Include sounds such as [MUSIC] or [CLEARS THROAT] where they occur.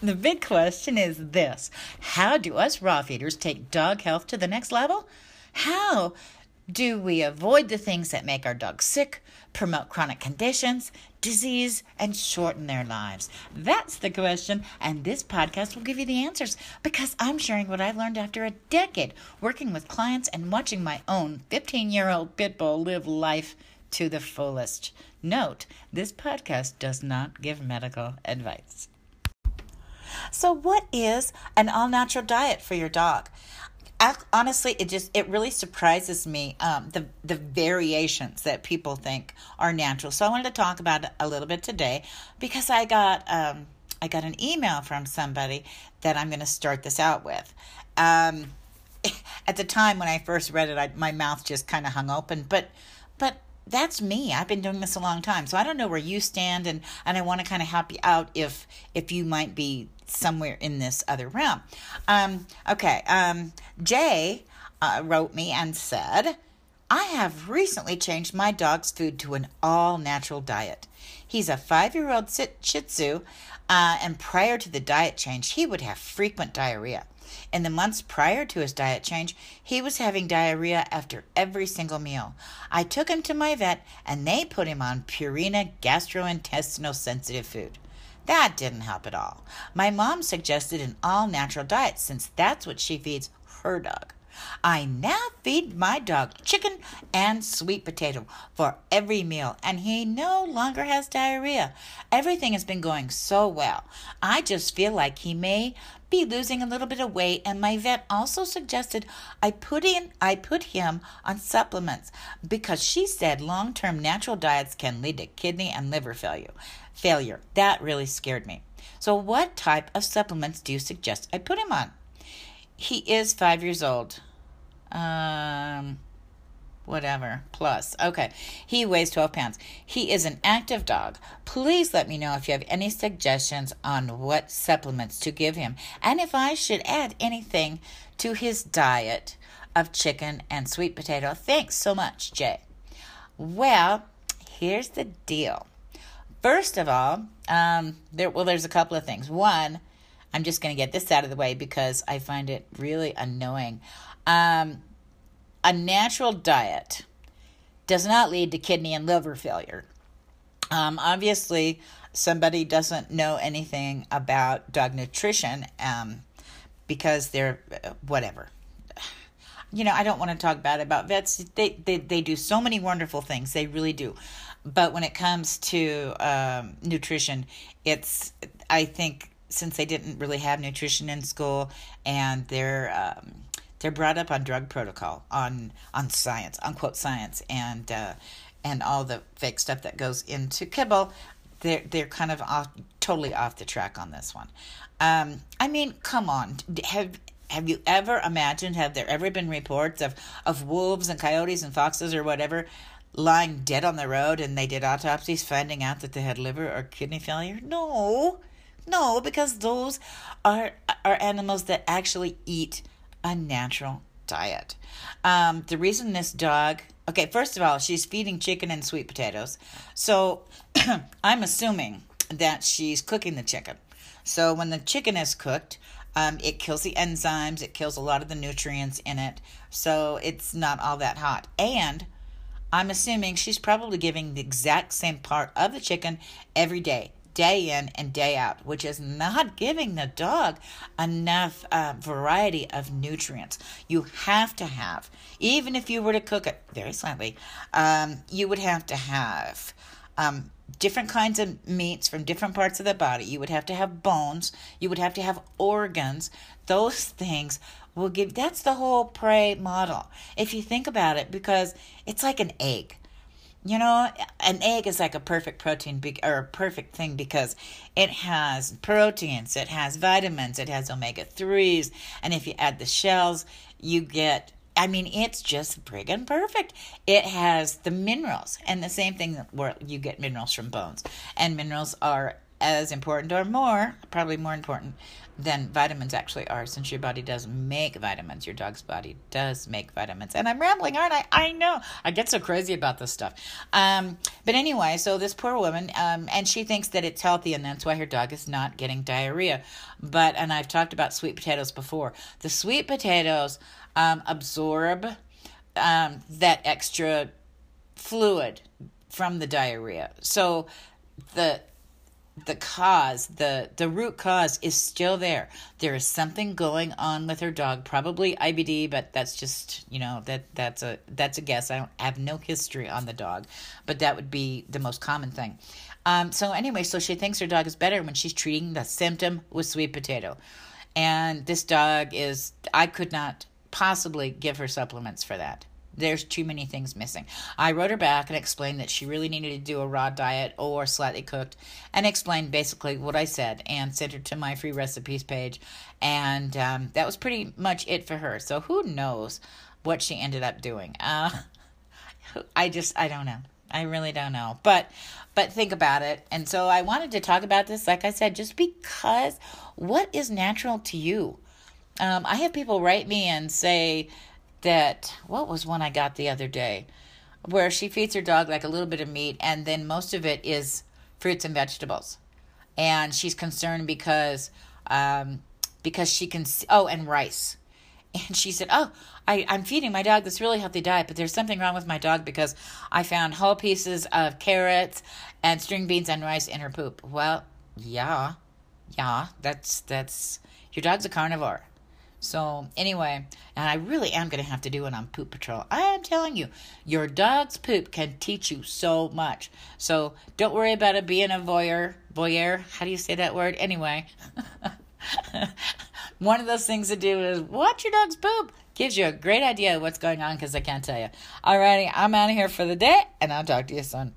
The big question is this How do us raw feeders take dog health to the next level? How do we avoid the things that make our dogs sick, promote chronic conditions, disease, and shorten their lives? That's the question, and this podcast will give you the answers because I'm sharing what I've learned after a decade working with clients and watching my own 15 year old pit bull live life to the fullest. Note, this podcast does not give medical advice. So, what is an all natural diet for your dog? honestly it just it really surprises me um, the the variations that people think are natural so i wanted to talk about it a little bit today because i got um, i got an email from somebody that i'm going to start this out with um, [LAUGHS] at the time when i first read it I, my mouth just kind of hung open but but that's me. I've been doing this a long time. So I don't know where you stand and, and I want to kind of help you out if if you might be somewhere in this other realm. Um, okay, um, Jay uh, wrote me and said, I have recently changed my dog's food to an all natural diet. He's a five year old Shih Tzu, uh, and prior to the diet change, he would have frequent diarrhea. In the months prior to his diet change, he was having diarrhea after every single meal. I took him to my vet and they put him on Purina gastrointestinal sensitive food. That didn't help at all. My mom suggested an all natural diet since that's what she feeds her dog. I now feed my dog chicken and sweet potato for every meal, and he no longer has diarrhea. Everything has been going so well. I just feel like he may be losing a little bit of weight and my vet also suggested I put in I put him on supplements because she said long-term natural diets can lead to kidney and liver failure. Failure. That really scared me. So what type of supplements do you suggest I put him on? He is 5 years old. Um whatever, plus. Okay. He weighs 12 pounds. He is an active dog. Please let me know if you have any suggestions on what supplements to give him and if I should add anything to his diet of chicken and sweet potato. Thanks so much, Jay. Well, here's the deal. First of all, um, there well, there's a couple of things. One, I'm just going to get this out of the way because I find it really annoying. Um, a natural diet does not lead to kidney and liver failure. Um, obviously, somebody doesn't know anything about dog nutrition um, because they're whatever. You know, I don't want to talk bad about vets. They, they they do so many wonderful things. They really do. But when it comes to um, nutrition, it's I think since they didn't really have nutrition in school and they're um, they're brought up on drug protocol, on on science, unquote science, and uh, and all the fake stuff that goes into kibble. They're they're kind of off, totally off the track on this one. Um, I mean, come on, have have you ever imagined? Have there ever been reports of of wolves and coyotes and foxes or whatever lying dead on the road, and they did autopsies finding out that they had liver or kidney failure? No, no, because those are are animals that actually eat a natural diet. Um, the reason this dog, okay, first of all, she's feeding chicken and sweet potatoes. So [CLEARS THROAT] I'm assuming that she's cooking the chicken. So when the chicken is cooked, um, it kills the enzymes, it kills a lot of the nutrients in it. So it's not all that hot. And I'm assuming she's probably giving the exact same part of the chicken every day day in and day out, which is not giving the dog enough uh, variety of nutrients. You have to have, even if you were to cook it very slightly, um, you would have to have. Um, different kinds of meats from different parts of the body. You would have to have bones. You would have to have organs. Those things will give. That's the whole prey model. If you think about it, because it's like an egg. You know, an egg is like a perfect protein be- or a perfect thing because it has proteins, it has vitamins, it has omega 3s, and if you add the shells, you get I mean, it's just friggin' perfect. It has the minerals, and the same thing where you get minerals from bones, and minerals are as important or more, probably more important than vitamins actually are, since your body does make vitamins. Your dog's body does make vitamins. And I'm rambling, aren't I? I know. I get so crazy about this stuff. Um, but anyway, so this poor woman, um, and she thinks that it's healthy, and that's why her dog is not getting diarrhea. But, and I've talked about sweet potatoes before. The sweet potatoes um, absorb um, that extra fluid from the diarrhea. So the the cause, the the root cause is still there. There is something going on with her dog, probably IBD, but that's just, you know, that that's a that's a guess. I don't have no history on the dog, but that would be the most common thing. Um, so anyway, so she thinks her dog is better when she's treating the symptom with sweet potato. And this dog is I could not possibly give her supplements for that there's too many things missing. I wrote her back and explained that she really needed to do a raw diet or slightly cooked and explained basically what I said and sent her to my free recipes page. And um, that was pretty much it for her. So who knows what she ended up doing? Uh, [LAUGHS] I just, I don't know. I really don't know. But but think about it. And so I wanted to talk about this like I said just because what is natural to you? Um, I have people write me and say that what was one I got the other day where she feeds her dog like a little bit of meat and then most of it is fruits and vegetables. And she's concerned because um, because she can see, oh and rice. [LAUGHS] And she said, "Oh, I, I'm feeding my dog this really healthy diet, but there's something wrong with my dog because I found whole pieces of carrots and string beans and rice in her poop." Well, yeah, yeah, that's that's your dog's a carnivore. So, anyway, and I really am going to have to do it on Poop Patrol. I am telling you, your dog's poop can teach you so much. So, don't worry about it being a voyeur. Voyeur? How do you say that word? Anyway, [LAUGHS] one of those things to do is watch your dog's poop. Gives you a great idea of what's going on because I can't tell you. Alrighty, I'm out of here for the day, and I'll talk to you soon.